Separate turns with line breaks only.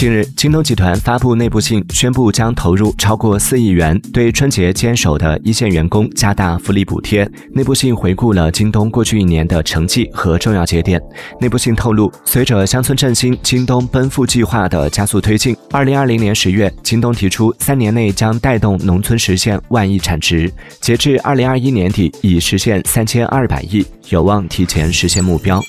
近日京东集团发布内部信宣布将投入超过四亿元对春节坚守的一线员工加大福利补贴。内部信回顾了京东过去一年的成绩和重要节点。内部信透露随着乡村振兴京东奔赴计划的加速推进二零二零年十月京东提出三年内将带动农村实现万亿产值截至二零二一年底已实现三千二百亿有望提前实现目标。